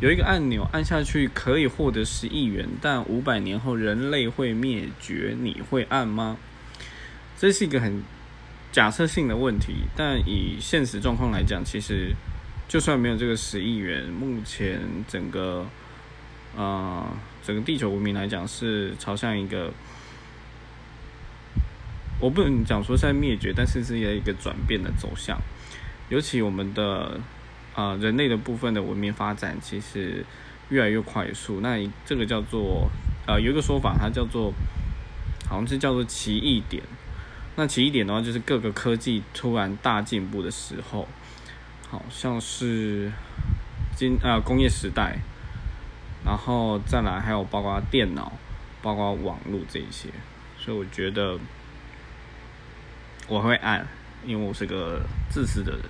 有一个按钮按下去可以获得十亿元，但五百年后人类会灭绝，你会按吗？这是一个很假设性的问题，但以现实状况来讲，其实就算没有这个十亿元，目前整个呃整个地球文明来讲是朝向一个，我不能讲说在灭绝，但是是一个转变的走向，尤其我们的。啊，人类的部分的文明发展其实越来越快速。那这个叫做呃，有一个说法，它叫做好像是叫做奇异点。那奇异点的话，就是各个科技突然大进步的时候，好像是今呃工业时代，然后再来还有包括电脑、包括网络这一些。所以我觉得我会按，因为我是个自私的人。